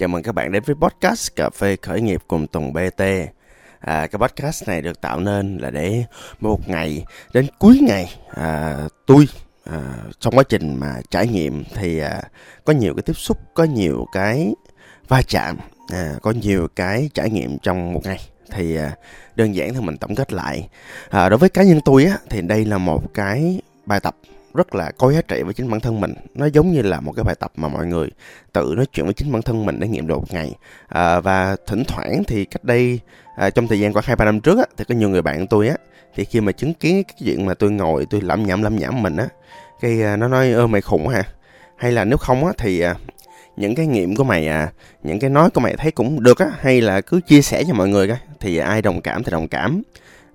Chào mừng các bạn đến với podcast Cà phê khởi nghiệp cùng Tùng BT. À, cái podcast này được tạo nên là để một ngày đến cuối ngày à, tôi à, trong quá trình mà trải nghiệm thì à, có nhiều cái tiếp xúc, có nhiều cái va chạm, à, có nhiều cái trải nghiệm trong một ngày thì à, đơn giản thì mình tổng kết lại. À, đối với cá nhân tôi á thì đây là một cái bài tập rất là có giá trị với chính bản thân mình. Nó giống như là một cái bài tập mà mọi người tự nói chuyện với chính bản thân mình để nghiệm được một ngày. À, và thỉnh thoảng thì cách đây à, trong thời gian khoảng hai ba năm trước á, thì có nhiều người bạn tôi á thì khi mà chứng kiến cái chuyện mà tôi ngồi tôi lẩm nhẩm lẩm nhẩm mình á cái à, nó nói ơ mày khủng hả? Hay là nếu không á thì à, những cái nghiệm của mày à những cái nói của mày thấy cũng được á hay là cứ chia sẻ cho mọi người coi thì ai đồng cảm thì đồng cảm.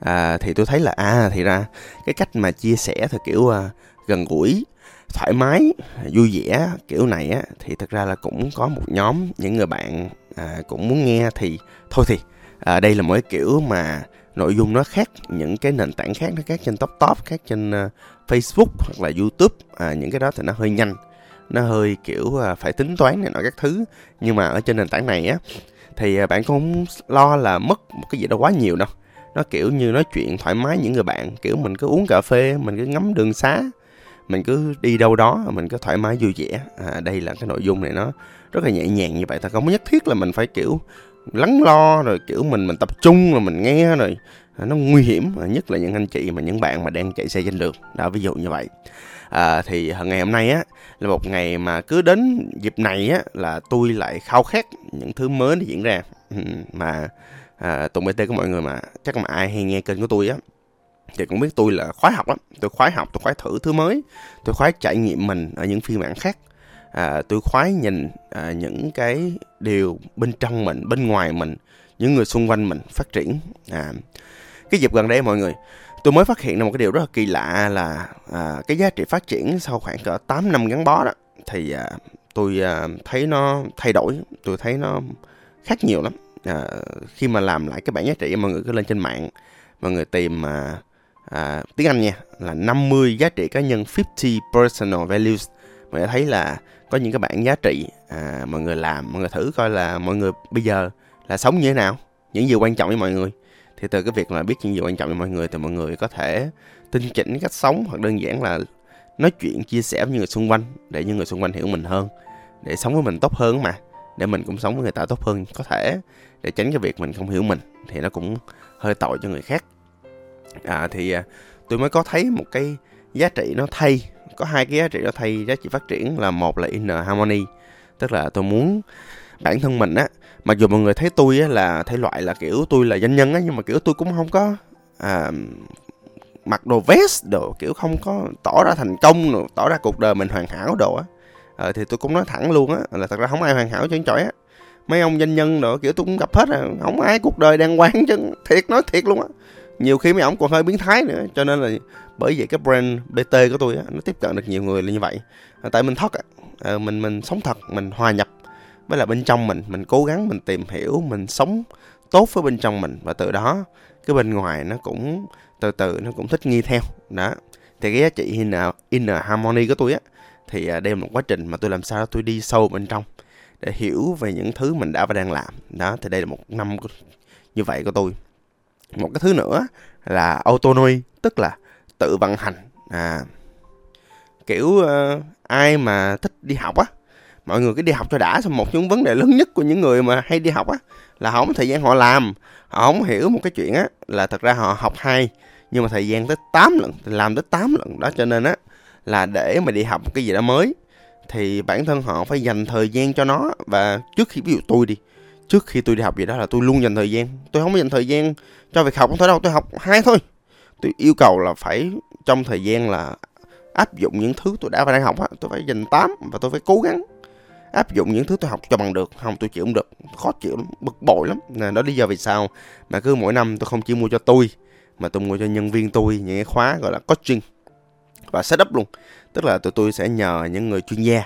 À, thì tôi thấy là à thì ra cái cách mà chia sẻ thì kiểu à, gần gũi thoải mái vui vẻ kiểu này á thì thật ra là cũng có một nhóm những người bạn à, cũng muốn nghe thì thôi thì à, đây là một cái kiểu mà nội dung nó khác những cái nền tảng khác nó khác trên top top khác trên uh, Facebook hoặc là YouTube à, những cái đó thì nó hơi nhanh nó hơi kiểu uh, phải tính toán này nọ các thứ. Nhưng mà ở trên nền tảng này á thì uh, bạn cũng không lo là mất một cái gì đó quá nhiều đâu. Nó kiểu như nói chuyện thoải mái những người bạn kiểu mình cứ uống cà phê mình cứ ngắm đường xá mình cứ đi đâu đó mình cứ thoải mái vui vẻ. À, đây là cái nội dung này nó rất là nhẹ nhàng như vậy. Ta không nhất thiết là mình phải kiểu lắng lo rồi kiểu mình mình tập trung rồi mình nghe rồi à, nó nguy hiểm à, nhất là những anh chị mà những bạn mà đang chạy xe trên đường. Đó ví dụ như vậy. À, thì à, ngày hôm nay á là một ngày mà cứ đến dịp này á là tôi lại khao khát những thứ mới nó diễn ra. Mà à, tụng bt của mọi người mà chắc mà ai hay nghe kênh của tôi á thì cũng biết tôi là khoái học lắm. Tôi khoái học tôi khoái thử thứ mới. Tôi khoái trải nghiệm mình ở những phiên bản khác. À, tôi khoái nhìn à, những cái điều bên trong mình bên ngoài mình những người xung quanh mình phát triển. À, cái dịp gần đây mọi người tôi mới phát hiện ra một cái điều rất là kỳ lạ là à, cái giá trị phát triển sau khoảng cỡ 8 năm gắn bó đó thì à, tôi à, thấy nó thay đổi. Tôi thấy nó khác nhiều lắm. À, khi mà làm lại cái bản giá trị mọi người cứ lên trên mạng mọi người tìm à, à, tiếng Anh nha là 50 giá trị cá nhân 50 personal values. Mọi người thấy là có những cái bảng giá trị à, mọi người làm mọi người thử coi là mọi người bây giờ là sống như thế nào những gì quan trọng với mọi người. Thì từ cái việc mà biết những gì quan trọng với mọi người thì mọi người có thể tinh chỉnh cách sống hoặc đơn giản là nói chuyện chia sẻ với những người xung quanh để những người xung quanh hiểu mình hơn để sống với mình tốt hơn mà để mình cũng sống với người ta tốt hơn có thể để tránh cái việc mình không hiểu mình thì nó cũng hơi tội cho người khác à, thì à, tôi mới có thấy một cái giá trị nó thay có hai cái giá trị nó thay giá trị phát triển là một là inner harmony tức là tôi muốn bản thân mình á mặc dù mọi người thấy tôi á là thể loại là kiểu tôi là doanh nhân á nhưng mà kiểu tôi cũng không có à, mặc đồ vest đồ kiểu không có tỏ ra thành công rồi tỏ ra cuộc đời mình hoàn hảo đồ á. À, thì tôi cũng nói thẳng luôn á là thật ra không ai hoàn hảo trên chọi á. Mấy ông doanh nhân đồ kiểu tôi cũng gặp hết rồi không ai cuộc đời đàng hoàng chứ thiệt nói thiệt luôn á nhiều khi mấy ổng còn hơi biến thái nữa cho nên là bởi vậy cái brand bt của tôi á, nó tiếp cận được nhiều người là như vậy. À, tại mình thoát à, mình mình sống thật mình hòa nhập với là bên trong mình mình cố gắng mình tìm hiểu mình sống tốt với bên trong mình. Và từ đó cái bên ngoài nó cũng từ từ nó cũng thích nghi theo. Đó. Thì cái giá trị inner, inner harmony của tôi á thì à, đây là một quá trình mà tôi làm sao tôi đi sâu bên trong để hiểu về những thứ mình đã và đang làm. Đó thì đây là một năm như vậy của tôi một cái thứ nữa là autonomy tức là tự vận hành. À kiểu uh, ai mà thích đi học á mọi người cứ đi học cho đã xong một những vấn đề lớn nhất của những người mà hay đi học á là họ không có thời gian họ làm. Họ không hiểu một cái chuyện á là thật ra họ học hay nhưng mà thời gian tới 8 lần làm tới 8 lần đó cho nên á là để mà đi học một cái gì đó mới thì bản thân họ phải dành thời gian cho nó. Và trước khi ví dụ tôi đi trước khi tôi đi học gì đó là tôi luôn dành thời gian. Tôi không có dành thời gian cho việc học, không thôi đâu. Tôi học hai thôi. Tôi yêu cầu là phải trong thời gian là áp dụng những thứ tôi đã và đang học á, tôi phải dành 8 và tôi phải cố gắng áp dụng những thứ tôi học cho bằng được. Không, tôi chịu không được. Khó chịu lắm, bực bội lắm. Nè, đó lý do vì sao mà cứ mỗi năm tôi không chỉ mua cho tôi, mà tôi mua cho nhân viên tôi những cái khóa gọi là coaching và setup luôn. Tức là tụi tôi sẽ nhờ những người chuyên gia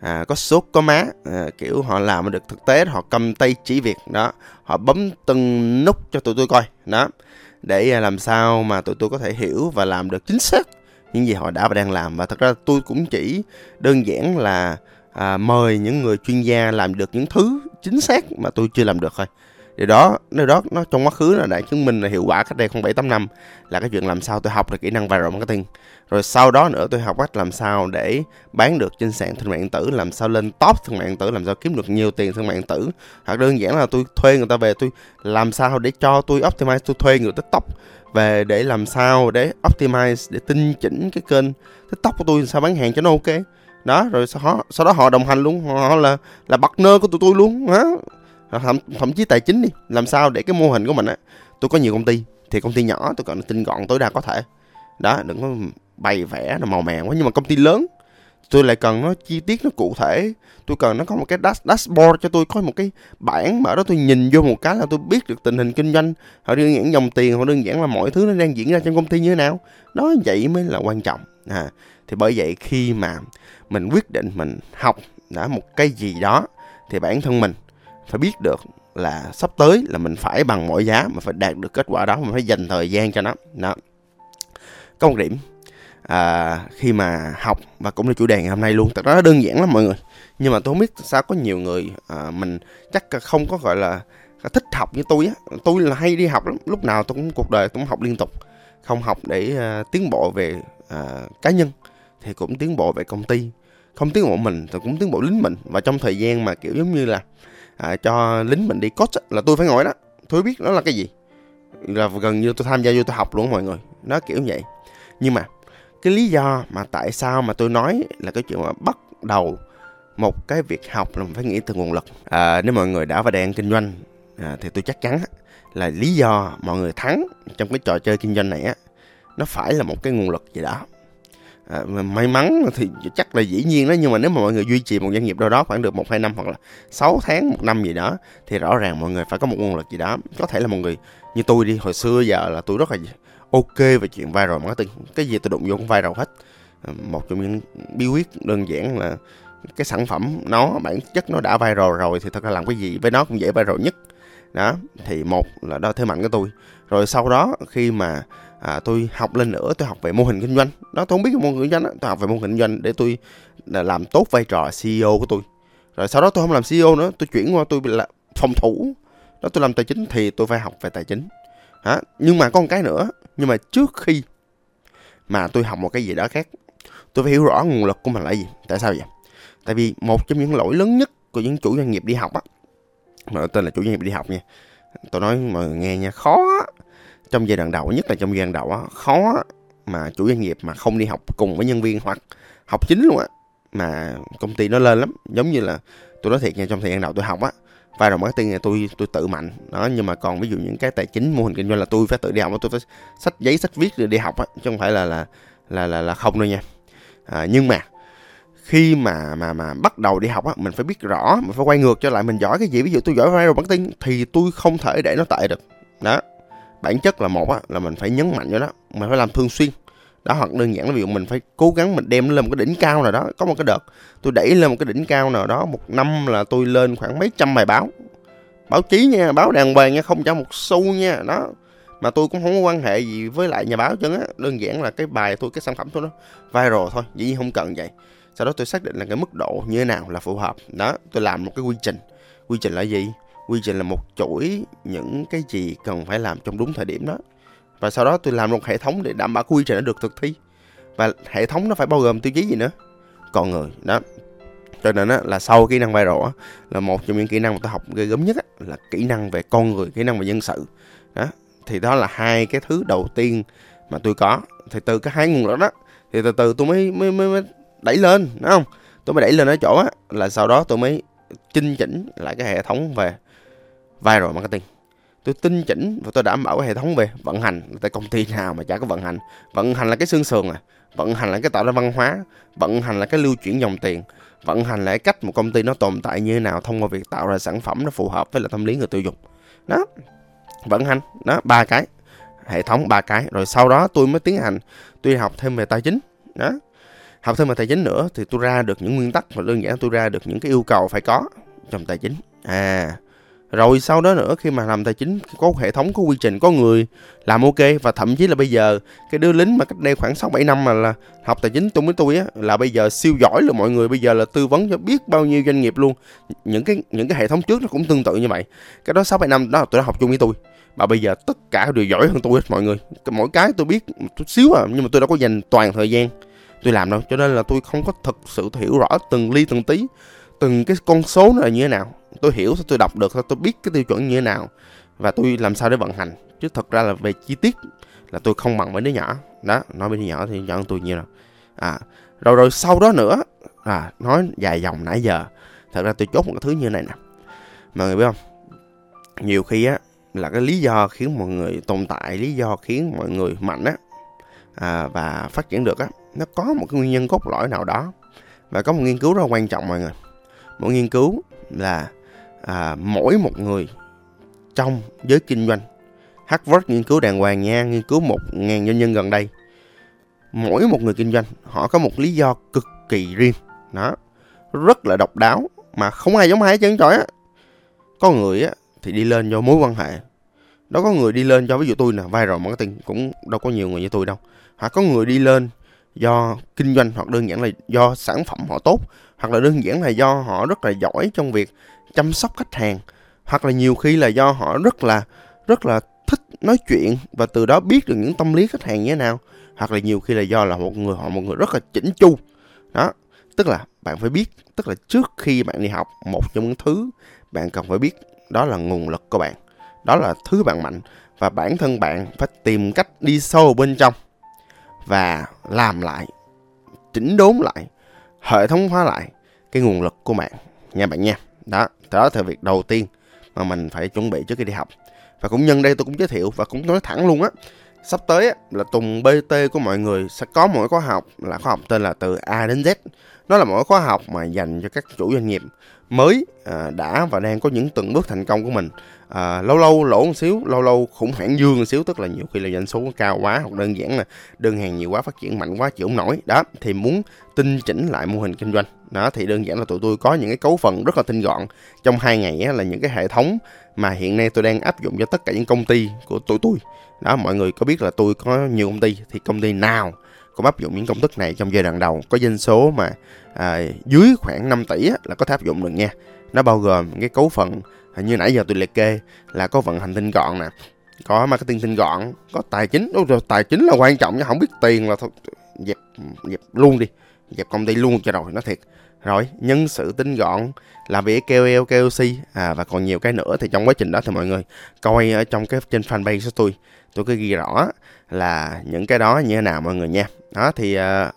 à, có sốt có má. À, kiểu họ làm được thực tế họ cầm tay chỉ việc đó. Họ bấm từng nút cho tụi tôi coi đó. Để à, làm sao mà tụi tôi có thể hiểu và làm được chính xác những gì họ đã và đang làm. Và thật ra tôi cũng chỉ đơn giản là à, mời những người chuyên gia làm được những thứ chính xác mà tôi chưa làm được thôi điều đó điều đó nó trong quá khứ là đã chứng minh là hiệu quả cách đây không bảy tám năm là cái chuyện làm sao tôi học được kỹ năng viral marketing. Rồi sau đó nữa tôi học cách làm sao để bán được trên sàn thương mại điện tử làm sao lên top thương mại điện tử làm sao kiếm được nhiều tiền thương mại điện tử. Hoặc đơn giản là tôi thuê người ta về tôi làm sao để cho tôi optimize tôi thuê người tiktok về để làm sao để optimize để tinh chỉnh cái kênh tiktok của tôi sao bán hàng cho nó ok. Đó rồi sau đó, sau đó họ đồng hành luôn họ là là partner của tụi tôi luôn đó thậm, thậm chí tài chính đi. Làm sao để cái mô hình của mình á tôi có nhiều công ty thì công ty nhỏ tôi cần tinh gọn tối đa có thể. Đó đừng có bày vẽ nó màu mè quá. Nhưng mà công ty lớn tôi lại cần nó chi tiết nó cụ thể. Tôi cần nó có một cái dash, dashboard cho tôi có một cái bảng mà đó tôi nhìn vô một cái là tôi biết được tình hình kinh doanh. Họ đơn giản dòng tiền họ đơn giản là mọi thứ nó đang diễn ra trong công ty như thế nào. Đó vậy mới là quan trọng. À thì bởi vậy khi mà mình quyết định mình học đã một cái gì đó thì bản thân mình phải biết được là sắp tới là mình phải bằng mọi giá mà phải đạt được kết quả đó mình phải dành thời gian cho nó. Đó. Có một điểm à, khi mà học và cũng là chủ đề ngày hôm nay luôn thật ra nó đơn giản lắm mọi người. Nhưng mà tôi không biết sao có nhiều người à, mình chắc không có gọi là à, thích học như tôi á. Tôi là hay đi học lắm lúc nào tôi cũng cuộc đời tôi cũng học liên tục. Không học để uh, tiến bộ về uh, cá nhân thì cũng tiến bộ về công ty. Không tiến bộ mình thì cũng tiến bộ lính mình. Và trong thời gian mà kiểu giống như là à, cho lính mình đi coach là tôi phải ngồi đó. Tôi biết nó là cái gì. Là gần như tôi tham gia vô tôi học luôn mọi người. Nó kiểu vậy. Nhưng mà cái lý do mà tại sao mà tôi nói là cái chuyện mà bắt đầu một cái việc học là mình phải nghĩ từ nguồn lực. À, nếu mọi người đã và đang kinh doanh à, thì tôi chắc chắn là lý do mọi người thắng trong cái trò chơi kinh doanh này á nó phải là một cái nguồn lực gì đó à, may mắn thì chắc là dĩ nhiên đó nhưng mà nếu mà mọi người duy trì một doanh nghiệp đâu đó khoảng được một hai năm hoặc là 6 tháng một năm gì đó thì rõ ràng mọi người phải có một nguồn lực gì đó. Có thể là một người như tôi đi hồi xưa giờ là tôi rất là ok về chuyện viral marketing cái gì tôi đụng vô cũng viral hết. À, một trong những bí quyết đơn giản là cái sản phẩm nó bản chất nó đã viral rồi thì thật ra làm cái gì với nó cũng dễ viral nhất. Đó thì một là đó thế mạnh của tôi. Rồi sau đó khi mà à, tôi học lên nữa tôi học về mô hình kinh doanh. Đó tôi không biết mô hình kinh doanh đó. tôi học về mô hình kinh doanh để tôi làm tốt vai trò CEO của tôi. Rồi sau đó tôi không làm CEO nữa tôi chuyển qua tôi là phòng thủ. Đó tôi làm tài chính thì tôi phải học về tài chính. Hả? Nhưng mà có một cái nữa nhưng mà trước khi mà tôi học một cái gì đó khác tôi phải hiểu rõ nguồn lực của mình là gì. Tại sao vậy? Tại vì một trong những lỗi lớn nhất của những chủ doanh nghiệp đi học á mà tên là chủ doanh nghiệp đi học nha tôi nói mọi người nghe nha khó trong giai đoạn đầu nhất là trong giai đoạn đầu á khó mà chủ doanh nghiệp mà không đi học cùng với nhân viên hoặc học chính luôn á mà công ty nó lên lắm. Giống như là tôi nói thiệt nha trong thời gian đầu tôi học á vai trò marketing là tôi tôi tự mạnh. Đó nhưng mà còn ví dụ những cái tài chính mô hình kinh doanh là tôi phải tự đi học tôi phải sách giấy sách viết để đi học á chứ không phải là là là là, là không đâu nha. À, nhưng mà khi mà mà mà bắt đầu đi học á mình phải biết rõ mình phải quay ngược cho lại mình giỏi cái gì. Ví dụ tôi giỏi viral marketing thì tôi không thể để nó tệ được. Đó bản chất là một á là mình phải nhấn mạnh cho nó, mình phải làm thường xuyên. Đó hoặc đơn giản là ví dụ mình phải cố gắng mình đem lên một cái đỉnh cao nào đó có một cái đợt tôi đẩy lên một cái đỉnh cao nào đó một năm là tôi lên khoảng mấy trăm bài báo. Báo chí nha báo đàng hoàng nha không trả một xu nha đó. Mà tôi cũng không có quan hệ gì với lại nhà báo chứ á đơn giản là cái bài tôi cái sản phẩm tôi nó viral thôi dĩ nhiên không cần vậy. Sau đó tôi xác định là cái mức độ như thế nào là phù hợp đó tôi làm một cái quy trình. Quy trình là gì? Quy trình là một chuỗi những cái gì cần phải làm trong đúng thời điểm đó. Và sau đó tôi làm một hệ thống để đảm bảo quy trình nó được thực thi. Và hệ thống nó phải bao gồm tiêu chí gì nữa? Con người đó. Cho nên á, là sau kỹ năng viral á, là một trong những kỹ năng mà tôi học ghê gớm nhất á, là kỹ năng về con người kỹ năng về nhân sự. Đó. Thì đó là hai cái thứ đầu tiên mà tôi có. Thì từ cái hai nguồn đó đó thì từ từ tôi mới mới mới, mới đẩy lên đúng không? Tôi mới đẩy lên ở chỗ á là sau đó tôi mới chinh chỉnh lại cái hệ thống về viral marketing. Tôi tinh chỉnh và tôi đảm bảo cái hệ thống về vận hành tại công ty nào mà chả có vận hành. Vận hành là cái xương sườn à. Vận hành là cái tạo ra văn hóa. Vận hành là cái lưu chuyển dòng tiền. Vận hành là cái cách một công ty nó tồn tại như thế nào thông qua việc tạo ra sản phẩm nó phù hợp với là tâm lý người tiêu dùng. Đó. Vận hành. Đó, ba cái. Hệ thống ba cái. Rồi sau đó tôi mới tiến hành. Tôi học thêm về tài chính. Đó. Học thêm về tài chính nữa thì tôi ra được những nguyên tắc và đơn giản tôi ra được những cái yêu cầu phải có trong tài chính. À rồi sau đó nữa, khi mà làm tài chính, có hệ thống, có quy trình, có người làm ok, và thậm chí là bây giờ, cái đứa lính mà cách đây khoảng 6 7 năm mà là học tài chính tôi với tôi á, là bây giờ siêu giỏi là mọi người bây giờ là tư vấn cho biết bao nhiêu doanh nghiệp luôn. Những cái những cái hệ thống trước nó cũng tương tự như vậy. Cái đó 6 7 năm, đó là tôi đã học chung với tôi. Mà bây giờ tất cả đều giỏi hơn tôi hết mọi người. Mỗi cái tôi biết chút xíu à nhưng mà tôi đâu có dành toàn thời gian tôi làm đâu. Cho nên là tôi không có thực sự hiểu rõ từng ly từng tí, từng cái con số nó là như thế nào tôi hiểu tôi đọc được tôi biết cái tiêu chuẩn như thế nào. Và tôi làm sao để vận hành. Chứ thật ra là về chi tiết là tôi không bằng mấy đứa nhỏ. Đó nói mấy đứa nhỏ thì nhỏ hơn tôi nhiều rồi à rồi rồi sau đó nữa à nói dài dòng nãy giờ. Thật ra tôi chốt một cái thứ như thế này nè. Mọi người biết không? Nhiều khi á là cái lý do khiến mọi người tồn tại lý do khiến mọi người mạnh á à, và phát triển được á nó có một cái nguyên nhân cốt lõi nào đó. Và có một nghiên cứu rất là quan trọng mọi người. Một nghiên cứu là à, mỗi một người trong giới kinh doanh. Harvard nghiên cứu đàng hoàng nha nghiên cứu một ngàn doanh nhân gần đây. Mỗi một người kinh doanh họ có một lý do cực kỳ riêng. Đó rất là độc đáo mà không ai giống ai hết trơn trọi á. Có người á thì đi lên do mối quan hệ. Đó có người đi lên cho ví dụ tôi nè viral marketing cũng đâu có nhiều người như tôi đâu. Hoặc có người đi lên do kinh doanh hoặc đơn giản là do sản phẩm họ tốt, hoặc là đơn giản là do họ rất là giỏi trong việc chăm sóc khách hàng, hoặc là nhiều khi là do họ rất là rất là thích nói chuyện và từ đó biết được những tâm lý khách hàng như thế nào, hoặc là nhiều khi là do là một người, họ một người rất là chỉnh chu. Đó, tức là bạn phải biết, tức là trước khi bạn đi học, một trong những thứ bạn cần phải biết đó là nguồn lực của bạn, đó là thứ bạn mạnh và bản thân bạn phải tìm cách đi sâu bên trong và làm lại chỉnh đốn lại hệ thống hóa lại cái nguồn lực của bạn nha bạn nha. Đó đó là việc đầu tiên mà mình phải chuẩn bị trước khi đi học. Và cũng nhân đây tôi cũng giới thiệu và cũng nói thẳng luôn á sắp tới á, là tuần BT của mọi người sẽ có một khóa học là khóa học tên là từ A đến Z. Nó là một khóa học mà dành cho các chủ doanh nghiệp mới à, đã và đang có những từng bước thành công của mình. À, lâu lâu lỗ một xíu lâu lâu khủng hoảng dương một xíu tức là nhiều khi là doanh số cao quá hoặc đơn giản là đơn hàng nhiều quá phát triển mạnh quá chịu không nổi. Đó thì muốn tinh chỉnh lại mô hình kinh doanh. Đó thì đơn giản là tụi tôi có những cái cấu phần rất là tinh gọn. Trong hai ngày á, là những cái hệ thống mà hiện nay tôi đang áp dụng cho tất cả những công ty của tụi tôi. Đó mọi người có biết là tôi có nhiều công ty thì công ty nào cũng áp dụng những công thức này trong giai đoạn đầu. Có doanh số mà à, dưới khoảng 5 tỷ á, là có thể áp dụng được nha. Nó bao gồm cái cấu phần à, như nãy giờ tôi liệt kê là có vận hành tinh gọn nè có marketing tinh gọn có tài chính. Đúng rồi, tài chính là quan trọng chứ không biết tiền là thôi dẹp dẹp luôn đi dẹp công ty luôn cho rồi nó thiệt. Rồi nhân sự tinh gọn làm việc KOL KOC à, và còn nhiều cái nữa thì trong quá trình đó thì mọi người coi ở trong cái trên fanpage của tôi tôi cứ ghi rõ là những cái đó như thế nào mọi người nha. Đó thì à,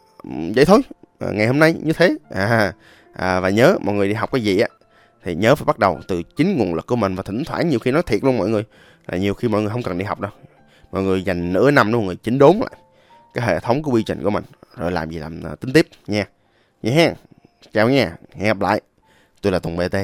vậy thôi. À, ngày hôm nay như thế. À, à, và nhớ mọi người đi học cái gì á thì nhớ phải bắt đầu từ chính nguồn lực của mình và thỉnh thoảng nhiều khi nói thiệt luôn mọi người. Là nhiều khi mọi người không cần đi học đâu. Mọi người dành nửa năm đó mọi người chỉnh đốn lại cái hệ thống của quy trình của mình rồi làm gì làm uh, tính tiếp nha. Vậy ha chào nha. Hẹn gặp lại. Tôi là tùng bt